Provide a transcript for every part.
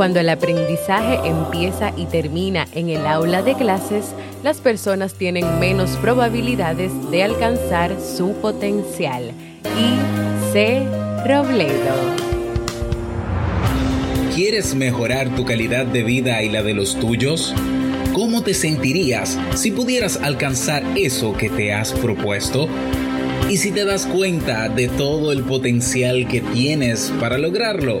Cuando el aprendizaje empieza y termina en el aula de clases, las personas tienen menos probabilidades de alcanzar su potencial. Y C. Robledo. ¿Quieres mejorar tu calidad de vida y la de los tuyos? ¿Cómo te sentirías si pudieras alcanzar eso que te has propuesto? ¿Y si te das cuenta de todo el potencial que tienes para lograrlo?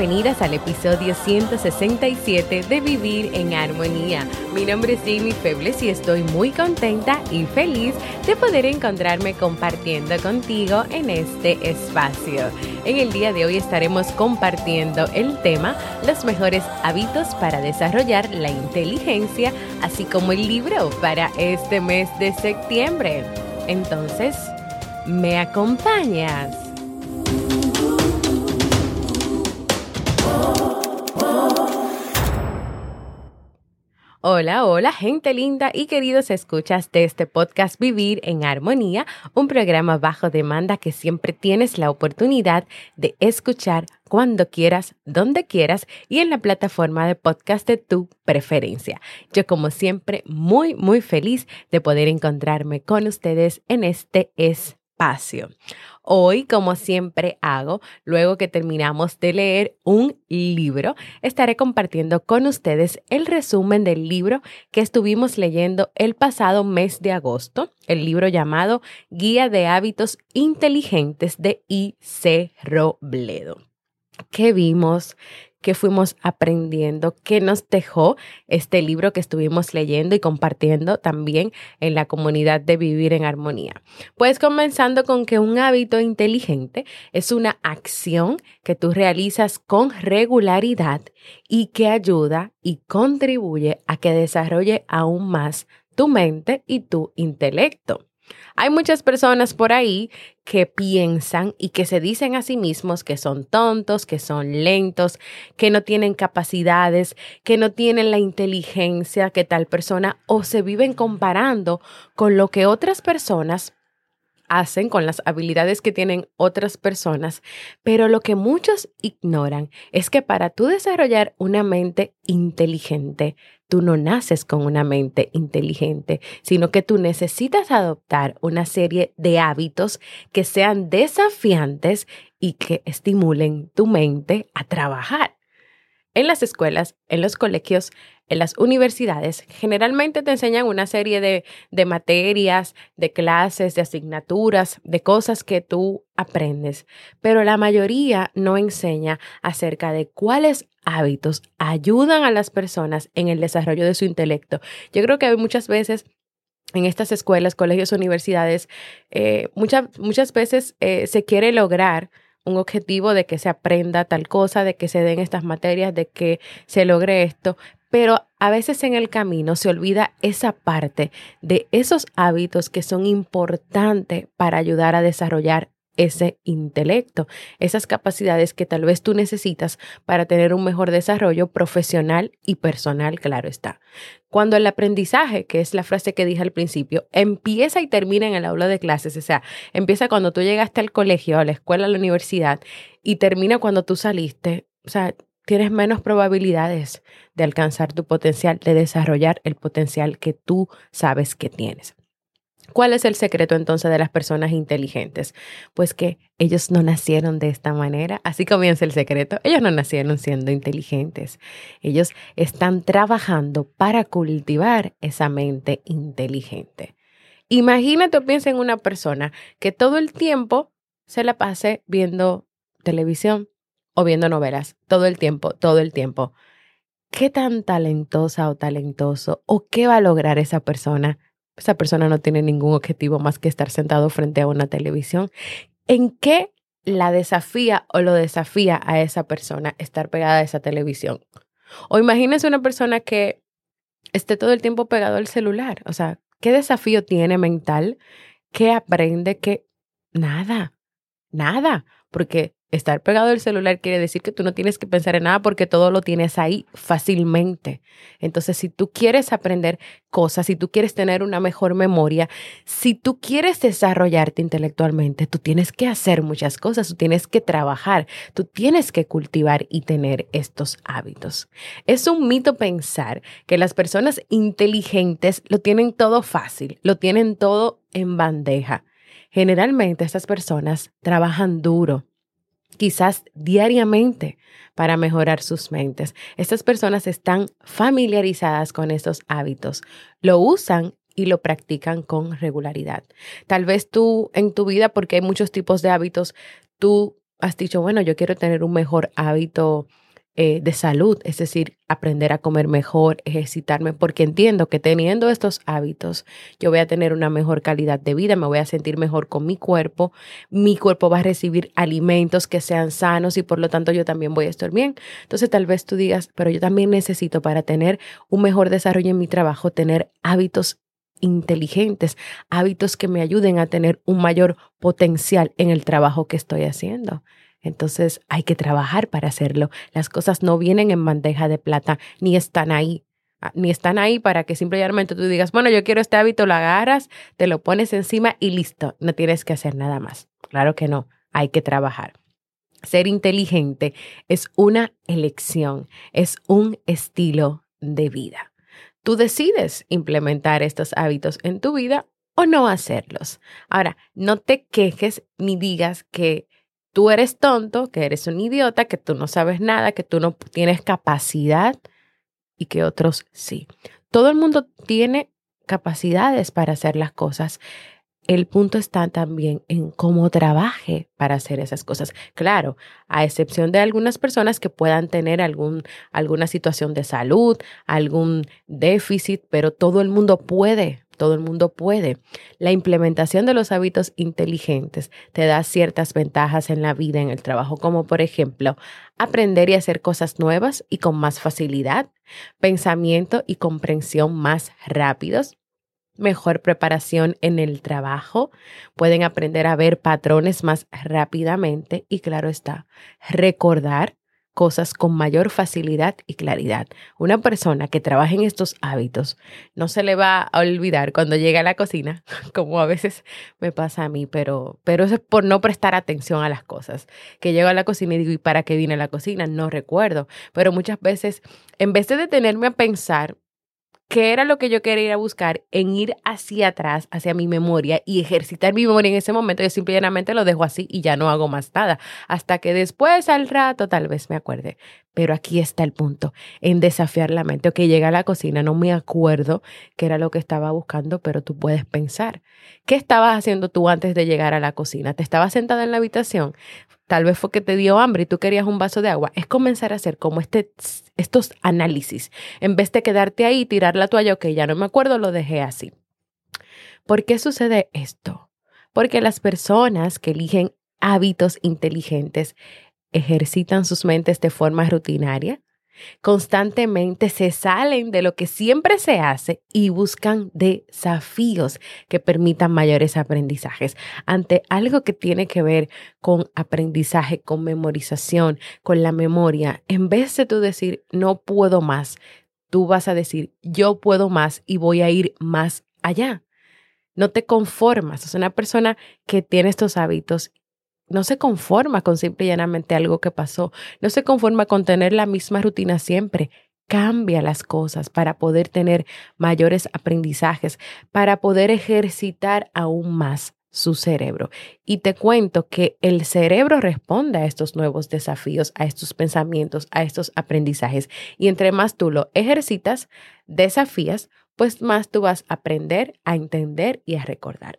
Bienvenidas al episodio 167 de Vivir en Armonía. Mi nombre es Jamie Febles y estoy muy contenta y feliz de poder encontrarme compartiendo contigo en este espacio. En el día de hoy estaremos compartiendo el tema Los mejores hábitos para desarrollar la inteligencia, así como el libro para este mes de septiembre. Entonces, ¿me acompañas? Hola, hola, gente linda y queridos escuchas de este podcast Vivir en Armonía, un programa bajo demanda que siempre tienes la oportunidad de escuchar cuando quieras, donde quieras y en la plataforma de podcast de tu preferencia. Yo como siempre muy, muy feliz de poder encontrarme con ustedes en este espacio. Hoy, como siempre hago, luego que terminamos de leer un libro, estaré compartiendo con ustedes el resumen del libro que estuvimos leyendo el pasado mes de agosto, el libro llamado Guía de Hábitos Inteligentes de I.C. Robledo. ¿Qué vimos? Que fuimos aprendiendo, que nos dejó este libro que estuvimos leyendo y compartiendo también en la comunidad de Vivir en Armonía. Pues comenzando con que un hábito inteligente es una acción que tú realizas con regularidad y que ayuda y contribuye a que desarrolle aún más tu mente y tu intelecto. Hay muchas personas por ahí que piensan y que se dicen a sí mismos que son tontos, que son lentos, que no tienen capacidades, que no tienen la inteligencia que tal persona o se viven comparando con lo que otras personas hacen con las habilidades que tienen otras personas, pero lo que muchos ignoran es que para tú desarrollar una mente inteligente, tú no naces con una mente inteligente, sino que tú necesitas adoptar una serie de hábitos que sean desafiantes y que estimulen tu mente a trabajar. En las escuelas, en los colegios, en las universidades, generalmente te enseñan una serie de, de, materias, de clases, de asignaturas, de cosas que tú aprendes, pero la mayoría no enseña acerca de cuáles hábitos ayudan a las personas en el desarrollo de su intelecto. Yo creo que muchas veces en estas escuelas, colegios, universidades, eh, muchas, muchas veces eh, se quiere lograr un objetivo de que se aprenda tal cosa, de que se den estas materias, de que se logre esto, pero a veces en el camino se olvida esa parte de esos hábitos que son importantes para ayudar a desarrollar ese intelecto, esas capacidades que tal vez tú necesitas para tener un mejor desarrollo profesional y personal, claro está. Cuando el aprendizaje, que es la frase que dije al principio, empieza y termina en el aula de clases, o sea, empieza cuando tú llegaste al colegio, a la escuela, a la universidad y termina cuando tú saliste, o sea, tienes menos probabilidades de alcanzar tu potencial, de desarrollar el potencial que tú sabes que tienes. ¿Cuál es el secreto entonces de las personas inteligentes? Pues que ellos no nacieron de esta manera. Así comienza el secreto. Ellos no nacieron siendo inteligentes. Ellos están trabajando para cultivar esa mente inteligente. Imagínate o piensa en una persona que todo el tiempo se la pase viendo televisión o viendo novelas. Todo el tiempo, todo el tiempo. ¿Qué tan talentosa o talentoso o qué va a lograr esa persona esa persona no tiene ningún objetivo más que estar sentado frente a una televisión. ¿En qué la desafía o lo desafía a esa persona estar pegada a esa televisión? O imagínese una persona que esté todo el tiempo pegado al celular. O sea, ¿qué desafío tiene mental? ¿Qué aprende? que Nada, nada, porque Estar pegado al celular quiere decir que tú no tienes que pensar en nada porque todo lo tienes ahí fácilmente. Entonces, si tú quieres aprender cosas, si tú quieres tener una mejor memoria, si tú quieres desarrollarte intelectualmente, tú tienes que hacer muchas cosas, tú tienes que trabajar, tú tienes que cultivar y tener estos hábitos. Es un mito pensar que las personas inteligentes lo tienen todo fácil, lo tienen todo en bandeja. Generalmente estas personas trabajan duro, quizás diariamente para mejorar sus mentes. Estas personas están familiarizadas con estos hábitos, lo usan y lo practican con regularidad. Tal vez tú en tu vida, porque hay muchos tipos de hábitos, tú has dicho, bueno, yo quiero tener un mejor hábito eh, de salud, es decir, aprender a comer mejor, ejercitarme, porque entiendo que teniendo estos hábitos yo voy a tener una mejor calidad de vida, me voy a sentir mejor con mi cuerpo, mi cuerpo va a recibir alimentos que sean sanos y por lo tanto yo también voy a estar bien. Entonces tal vez tú digas, pero yo también necesito para tener un mejor desarrollo en mi trabajo, tener hábitos inteligentes, hábitos que me ayuden a tener un mayor potencial en el trabajo que estoy haciendo. Entonces hay que trabajar para hacerlo. Las cosas no vienen en bandeja de plata, ni están ahí. Ah, ni están ahí para que simplemente tú digas, bueno, yo quiero este hábito, lo agarras, te lo pones encima y listo, no tienes que hacer nada más. Claro que no, hay que trabajar. Ser inteligente es una elección, es un estilo de vida. Tú decides implementar estos hábitos en tu vida o no hacerlos. Ahora, no te quejes ni digas que tú eres tonto, que eres un idiota, que tú no sabes nada, que tú no tienes capacidad y que otros sí. Todo el mundo tiene capacidades para hacer las cosas. El punto está también en cómo trabaje para hacer esas cosas. Claro, a excepción de algunas personas que puedan tener algún, alguna situación de salud, algún déficit, pero todo el mundo puede todo el mundo puede. La implementación de los hábitos inteligentes te da ciertas ventajas en la vida, en el trabajo, como por ejemplo, aprender y hacer cosas nuevas y con más facilidad, pensamiento y comprensión más rápidos, mejor preparación en el trabajo, pueden aprender a ver patrones más rápidamente y claro está, recordar cosas con mayor facilidad y claridad. Una persona que trabaja en estos hábitos no se le va a olvidar cuando llega a la cocina, como a veces me pasa a mí, pero, pero eso es por no prestar atención a las cosas. Que llego a la cocina y digo, ¿y para qué vine a la cocina? No recuerdo. Pero muchas veces, en vez de detenerme a pensar, ¿Qué era lo que yo quería ir a buscar? En ir hacia atrás, hacia mi memoria y ejercitar mi memoria en ese momento. Yo simplemente lo dejo así y ya no hago más nada. Hasta que después, al rato, tal vez me acuerde. Pero aquí está el punto, en desafiar la mente. Ok, llega a la cocina, no me acuerdo qué era lo que estaba buscando, pero tú puedes pensar. ¿Qué estabas haciendo tú antes de llegar a la cocina? ¿Te estabas sentada en la habitación? Tal vez fue que te dio hambre y tú querías un vaso de agua, es comenzar a hacer como este, estos análisis. En vez de quedarte ahí y tirar la toalla, ok, ya no me acuerdo, lo dejé así. ¿Por qué sucede esto? Porque las personas que eligen hábitos inteligentes ejercitan sus mentes de forma rutinaria, Constantemente se salen de lo que siempre se hace y buscan desafíos que permitan mayores aprendizajes. Ante algo que tiene que ver con aprendizaje, con memorización, con la memoria, en vez de tú decir no puedo más, tú vas a decir yo puedo más y voy a ir más allá. No te conformas. Es una persona que tiene estos hábitos no se conforma con simple y llanamente algo que pasó, no se conforma con tener la misma rutina siempre, cambia las cosas para poder tener mayores aprendizajes, para poder ejercitar aún más su cerebro. Y te cuento que el cerebro responde a estos nuevos desafíos, a estos pensamientos, a estos aprendizajes. Y entre más tú lo ejercitas, desafías, pues más tú vas a aprender, a entender y a recordar.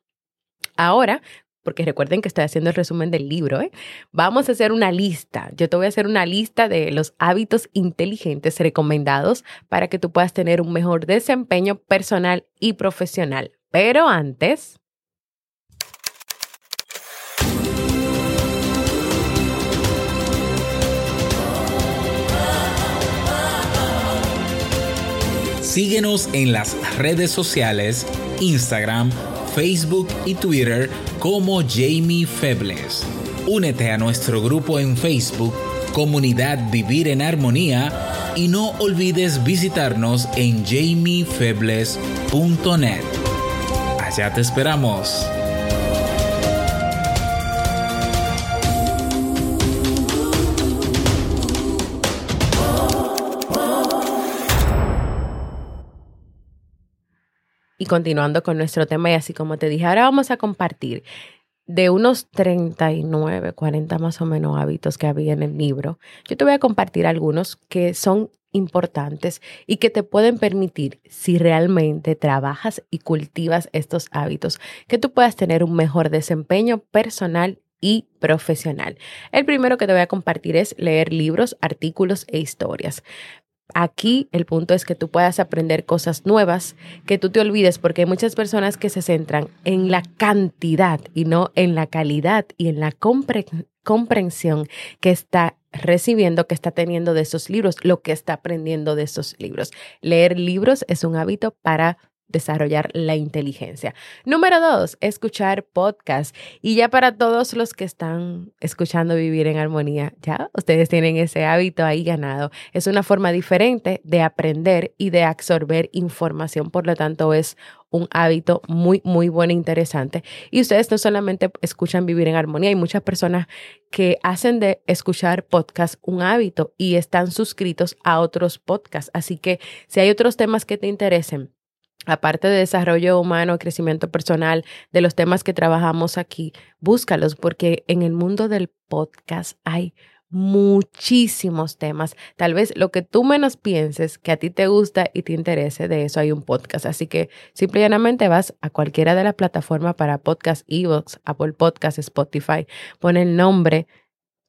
Ahora, porque recuerden que estoy haciendo el resumen del libro, ¿eh? vamos a hacer una lista. Yo te voy a hacer una lista de los hábitos inteligentes recomendados para que tú puedas tener un mejor desempeño personal y profesional. Pero antes... Síguenos en las redes sociales, Instagram, Facebook y Twitter como Jamie Febles. Únete a nuestro grupo en Facebook, Comunidad Vivir en Armonía, y no olvides visitarnos en jamiefebles.net. Allá te esperamos. Y continuando con nuestro tema, y así como te dije, ahora vamos a compartir de unos 39, 40 más o menos hábitos que había en el libro. Yo te voy a compartir algunos que son importantes y que te pueden permitir, si realmente trabajas y cultivas estos hábitos, que tú puedas tener un mejor desempeño personal y profesional. El primero que te voy a compartir es leer libros, artículos e historias. Aquí el punto es que tú puedas aprender cosas nuevas, que tú te olvides, porque hay muchas personas que se centran en la cantidad y no en la calidad y en la comprensión que está recibiendo, que está teniendo de esos libros, lo que está aprendiendo de esos libros. Leer libros es un hábito para desarrollar la inteligencia. Número dos, escuchar podcast. Y ya para todos los que están escuchando Vivir en Armonía, ya ustedes tienen ese hábito ahí ganado. Es una forma diferente de aprender y de absorber información. Por lo tanto, es un hábito muy, muy bueno e interesante. Y ustedes no solamente escuchan Vivir en Armonía, hay muchas personas que hacen de escuchar podcast un hábito y están suscritos a otros podcasts. Así que si hay otros temas que te interesen, aparte de desarrollo humano, crecimiento personal, de los temas que trabajamos aquí, búscalos porque en el mundo del podcast hay muchísimos temas. Tal vez lo que tú menos pienses que a ti te gusta y te interese, de eso hay un podcast. Así que simplemente vas a cualquiera de las plataformas para podcast, Evox, Apple Podcast, Spotify, pon el nombre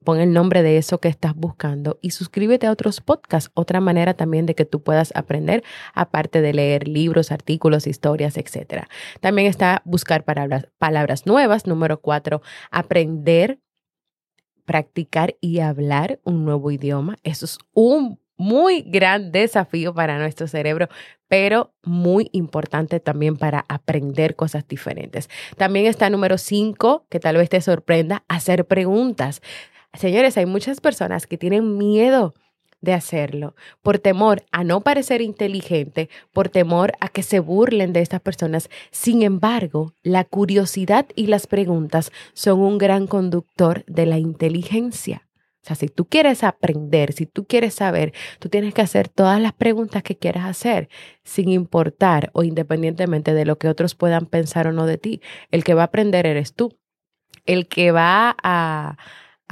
pon el nombre de eso que estás buscando y suscríbete a otros podcasts, otra manera también de que tú puedas aprender, aparte de leer libros, artículos, historias, etc. También está buscar palabras, palabras nuevas. Número cuatro, aprender, practicar y hablar un nuevo idioma. Eso es un muy gran desafío para nuestro cerebro, pero muy importante también para aprender cosas diferentes. También está número cinco, que tal vez te sorprenda, hacer preguntas. Señores, hay muchas personas que tienen miedo de hacerlo, por temor a no parecer inteligente, por temor a que se burlen de estas personas. Sin embargo, la curiosidad y las preguntas son un gran conductor de la inteligencia. O sea, si tú quieres aprender, si tú quieres saber, tú tienes que hacer todas las preguntas que quieras hacer, sin importar o independientemente de lo que otros puedan pensar o no de ti. El que va a aprender eres tú. El que va a,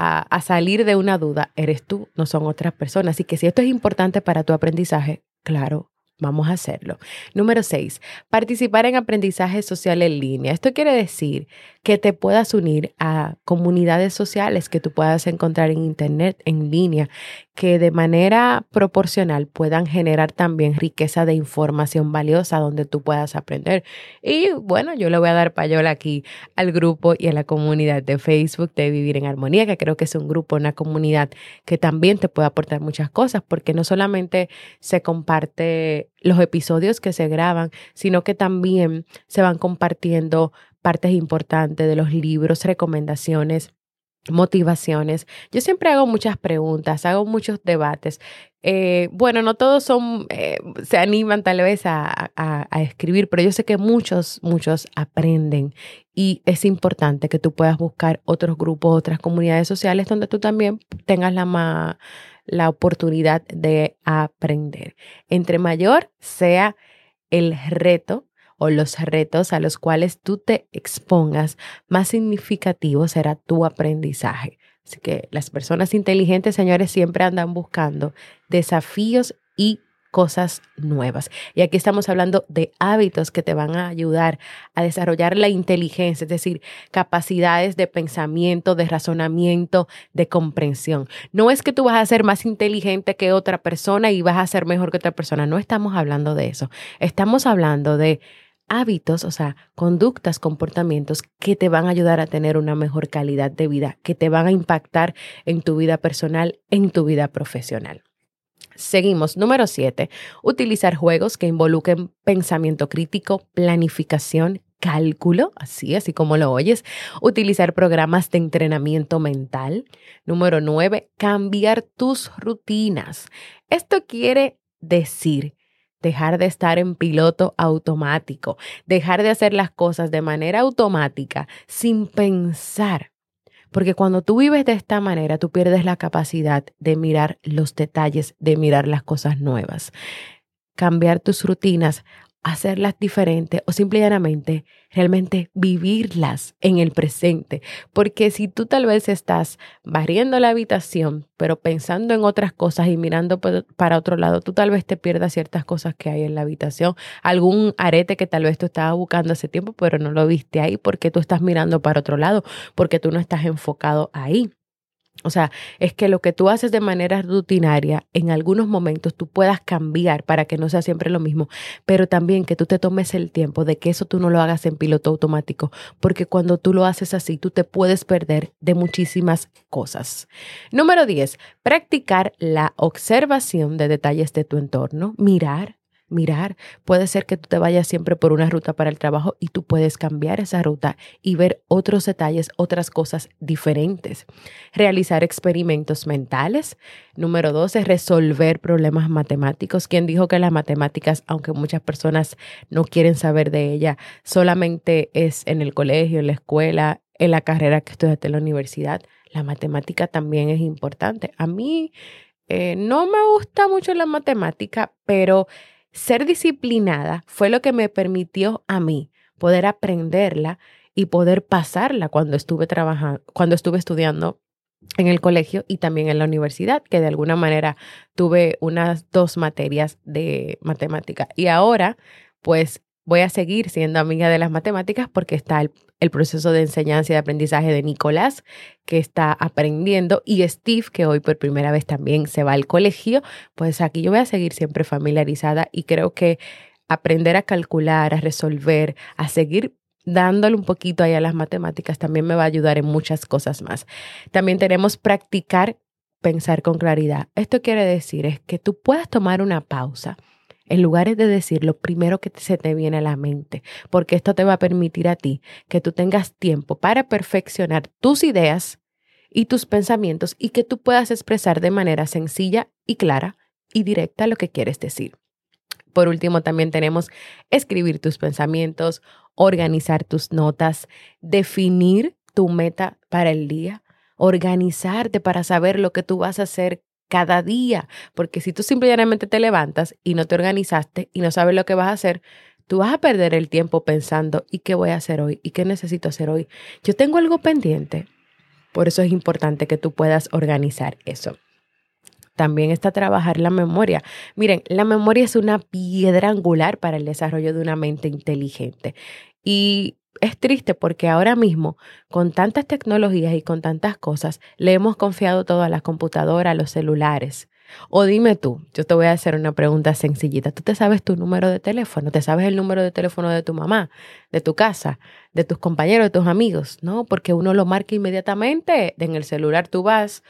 a, salir de una duda eres tú, no son otras personas. Así que si esto es importante para tu aprendizaje, claro, Vamos a hacerlo. Número seis, participar en aprendizaje social en línea. Esto quiere decir que te puedas unir a comunidades sociales que tú puedas encontrar en Internet, en línea, que de manera proporcional puedan generar también riqueza de información valiosa donde tú puedas aprender. Y bueno, yo le voy a dar payola aquí al grupo y a la comunidad de Facebook de Vivir en Armonía, que creo que es un grupo, una comunidad que también te puede aportar muchas cosas, porque no solamente se comparte los episodios que se graban, sino que también se van compartiendo partes importantes de los libros, recomendaciones, motivaciones. Yo siempre hago muchas preguntas, hago muchos debates. Eh, bueno, no todos son, eh, se animan tal vez a, a, escribir, pero yo sé que muchos, muchos aprenden y es importante que tú puedas buscar otros grupos, otras comunidades sociales donde tú también tengas la, la oportunidad de aprender. Entre mayor sea el reto o los retos a los cuales tú te expongas, más significativo será tu aprendizaje. Así que las personas inteligentes, señores, siempre andan buscando desafíos y cosas nuevas. Y aquí estamos hablando de hábitos que te van a ayudar a desarrollar la inteligencia, es decir, capacidades de pensamiento, de razonamiento, de comprensión. No es que tú vas a ser más inteligente que otra persona y vas a ser mejor que otra persona, no estamos hablando de eso. Estamos hablando de hábitos, o sea, conductas, comportamientos que te van a ayudar a tener una mejor calidad de vida, que te van a impactar en tu vida personal, en tu vida profesional. Seguimos. Número 7. Utilizar juegos que involucren pensamiento crítico, planificación, cálculo, así, así como lo oyes. Utilizar programas de entrenamiento mental. Número 9. Cambiar tus rutinas. Esto quiere decir dejar de estar en piloto automático, dejar de hacer las cosas de manera automática sin pensar porque cuando tú vives de esta manera, tú pierdes la capacidad de mirar los detalles, de mirar las cosas nuevas. Cambiar tus rutinas hacerlas diferentes o simplemente realmente vivirlas en el presente. Porque si tú tal vez estás barriendo la habitación, pero pensando en otras cosas y mirando para otro lado, tú tal vez te pierdas ciertas cosas que hay en la habitación, algún arete que tal vez tú estabas buscando hace tiempo, pero no lo viste ahí porque tú estás mirando para otro lado, porque tú no estás enfocado ahí. O sea, es que lo que tú haces de manera rutinaria, en algunos momentos tú puedas cambiar para que no sea siempre lo mismo, pero también que tú te tomes el tiempo de que eso tú no lo hagas en piloto automático, porque cuando tú lo haces así, tú te puedes perder de muchísimas cosas. Número 10, practicar la observación de detalles de tu entorno, mirar, mirar. Puede ser que tú te vayas siempre por una ruta para el trabajo y tú puedes cambiar esa ruta y ver otros detalles, otras cosas diferentes. Realizar experimentos mentales. Número dos es resolver problemas matemáticos. ¿Quién dijo que las matemáticas, aunque muchas personas no quieren saber de ella, solamente es en el colegio, en la escuela, en la carrera que estudiaste en la universidad? La matemática también es importante. A mí eh, no me gusta mucho la matemática, pero ser disciplinada fue lo que me permitió a mí poder aprenderla y poder pasarla cuando estuve trabajando, cuando estuve estudiando en el colegio y también en la universidad, que de alguna manera tuve unas dos materias de matemática. Y ahora, pues voy a seguir siendo amiga de las matemáticas porque está el, proceso de enseñanza y de aprendizaje de Nicolás, que está aprendiendo, y Steve, que hoy por primera vez también se va al colegio, pues aquí yo voy a seguir siempre familiarizada y creo que aprender a calcular, a resolver, a seguir dándole un poquito ahí a las matemáticas también me va a ayudar en muchas cosas más. También tenemos practicar pensar con claridad. Esto quiere decir es que tú puedas tomar una pausa en lugar de decir lo primero que se te viene a la mente, porque esto te va a permitir a ti que tú tengas tiempo para perfeccionar tus ideas y tus pensamientos y que tú puedas expresar de manera sencilla y clara y directa lo que quieres decir. Por último, también tenemos escribir tus pensamientos, organizar tus notas, definir tu meta para el día, organizarte para saber lo que tú vas a hacer cada día, porque si tú simplemente te levantas y no te organizaste y no sabes lo que vas a hacer, tú vas a perder el tiempo pensando, ¿y qué voy a hacer hoy? ¿Y qué necesito hacer hoy? Yo tengo algo pendiente. Por eso es importante que tú puedas organizar eso. También está trabajar la memoria. Miren, la memoria es una piedra angular para el desarrollo de una mente inteligente. Y es triste porque ahora mismo, con tantas tecnologías y con tantas cosas, le hemos confiado todo a las computadoras, a los celulares. O dime tú, yo te voy a hacer una pregunta sencillita. ¿Tú te sabes tu número de teléfono? ¿Te sabes el número de teléfono de tu mamá, de tu casa, de tus compañeros, de tus amigos? No, porque uno lo marca inmediatamente. En el celular tú vas,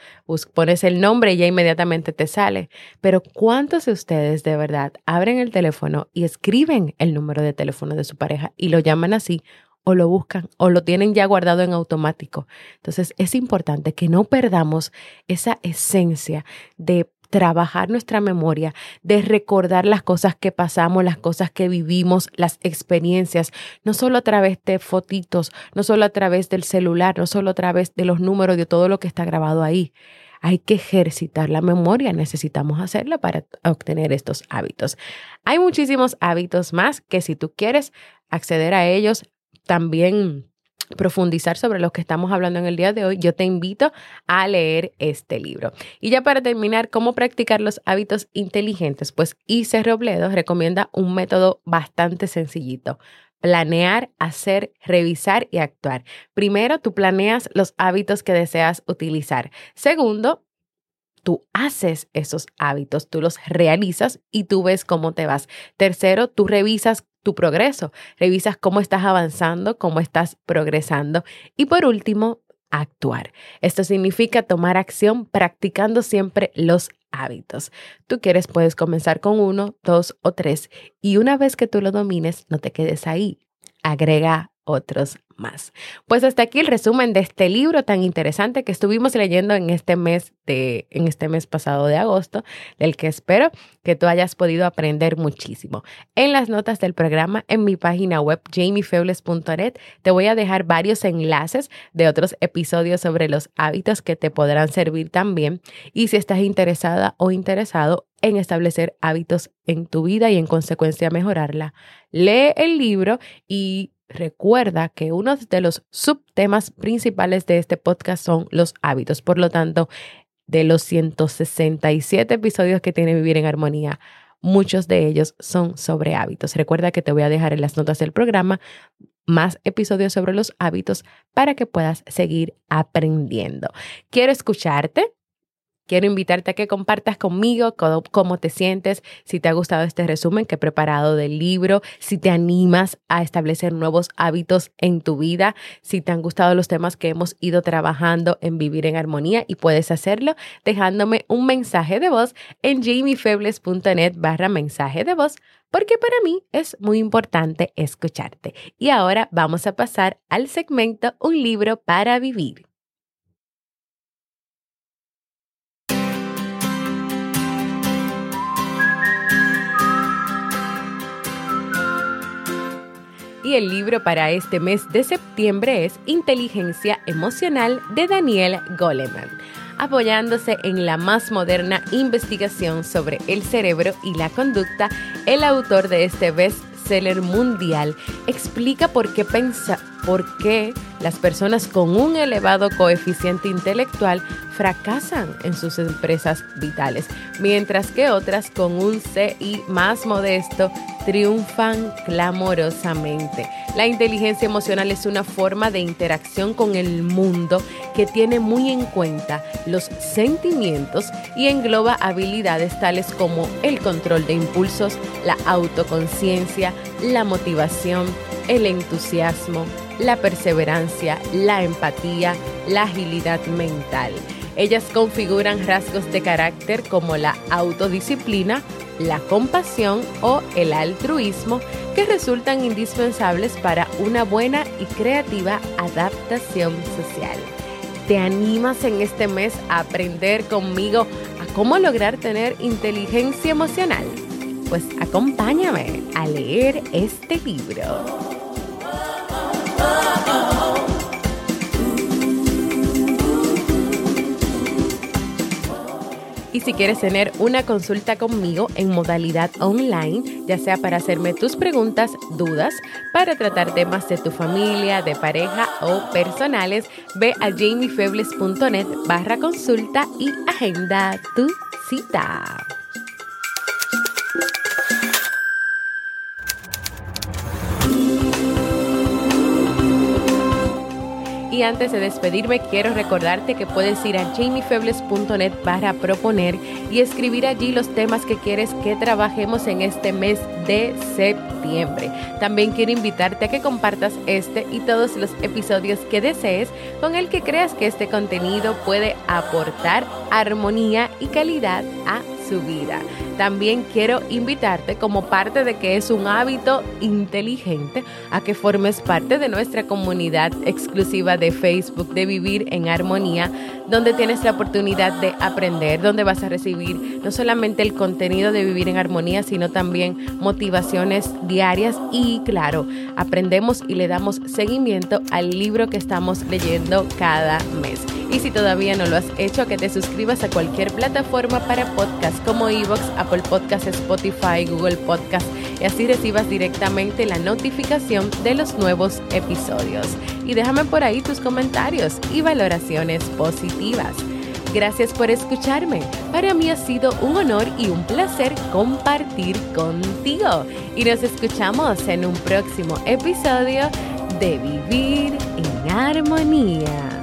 pones el nombre y ya inmediatamente te sale. Pero ¿cuántos de ustedes de verdad abren el teléfono y escriben el número de teléfono de su pareja y lo llaman así o lo buscan o lo tienen ya guardado en automático. Entonces es importante que no perdamos esa esencia de trabajar nuestra memoria, de recordar las cosas que pasamos, las cosas que vivimos, las experiencias, no solo a través de fotitos, no solo a través del celular, no solo a través de los números, de todo lo que está grabado ahí. hay que ejercitar la memoria, necesitamos hacerlo para obtener estos hábitos. Hay muchísimos hábitos más que si tú quieres acceder a ellos, también profundizar sobre lo que estamos hablando en el día de hoy, yo te invito a leer este libro. Y ya para terminar, cómo practicar los hábitos inteligentes, pues Ice Robledo recomienda un método bastante sencillito. Planear, hacer, revisar y actuar. Primero, tú planeas los hábitos que deseas utilizar. Segundo, tú haces esos hábitos, tú los realizas y tú ves cómo te vas. Tercero, tú revisas tu progreso, revisas cómo estás avanzando, cómo estás progresando. Y por último, actuar. Esto significa tomar acción practicando siempre los hábitos. Tú quieres, puedes comenzar con uno, dos o tres y una vez que tú lo domines, no te quedes ahí. Agrega otros más. Pues hasta aquí el resumen de este libro tan interesante que estuvimos leyendo en este mes de en este mes pasado de agosto, del que espero que tú hayas podido aprender muchísimo. En las notas del programa en mi página web jamiefebles.net te voy a dejar varios enlaces de otros episodios sobre los hábitos que te podrán servir también y si estás interesada o interesado en establecer hábitos en tu vida y en consecuencia mejorarla, lee el libro y Recuerda que uno de los subtemas principales de este podcast son los hábitos. Por lo tanto, de los 167 episodios que tiene Vivir en Armonía, muchos de ellos son sobre hábitos. Recuerda que te voy a dejar en las notas del programa más episodios sobre los hábitos para que puedas seguir aprendiendo. Quiero escucharte. Quiero invitarte a que compartas conmigo cómo, te sientes, si te ha gustado este resumen que he preparado del libro, si te animas a establecer nuevos hábitos en tu vida, si te han gustado los temas que hemos ido trabajando en Vivir en Armonía y puedes hacerlo dejándome un mensaje de voz en jamiefebles.net barra mensaje de voz porque para mí es muy importante escucharte. Y ahora vamos a pasar al segmento Un libro para vivir. El libro para este mes de septiembre es Inteligencia Emocional de Daniel Goleman, apoyándose en la más moderna investigación sobre el cerebro y la conducta, el autor de este bestseller mundial explica por qué pensa, por qué las personas con un elevado coeficiente intelectual fracasan en sus empresas vitales, mientras que otras con un CI más modesto triunfan clamorosamente. La inteligencia emocional es una forma de interacción con el mundo que tiene muy en cuenta los sentimientos y engloba habilidades tales como el control de impulsos, la autoconciencia, la motivación, el entusiasmo, la perseverancia, la empatía, la agilidad mental. Ellas configuran rasgos de carácter como la autodisciplina, la compasión o el altruismo que resultan indispensables para una buena y creativa adaptación social. ¿Te animas en este mes a aprender conmigo a cómo lograr tener inteligencia emocional? Pues acompáñame a leer este libro. Y si quieres tener una consulta conmigo en modalidad online, ya sea para hacerme tus preguntas, dudas, para tratar temas de tu familia, de pareja o personales, ve a jamiefebles.net barra consulta y agenda tu cita. Antes de despedirme, quiero recordarte que puedes ir a jamiefebles.net para proponer y escribir allí los temas que quieres que trabajemos en este mes de septiembre. También quiero invitarte a que compartas este y todos los episodios que desees con el que creas que este contenido puede aportar armonía y calidad a su vida. También quiero invitarte como parte de que es un hábito inteligente a que formes parte de nuestra comunidad exclusiva de Facebook de Vivir en Armonía, donde tienes la oportunidad de aprender, donde vas a recibir no solamente el contenido de Vivir en Armonía, sino también motivaciones diarias y claro, aprendemos y le damos seguimiento al libro que estamos leyendo cada mes. Y si todavía no lo has hecho, que te suscribas a cualquier plataforma para podcast como Evox, Podcast, Spotify, Google Podcast y así recibas directamente la notificación de los nuevos episodios. Y déjame por ahí tus comentarios y valoraciones positivas. Gracias por escucharme. Para mí ha sido un honor y un placer compartir contigo. Y nos escuchamos en un próximo episodio de Vivir en Armonía.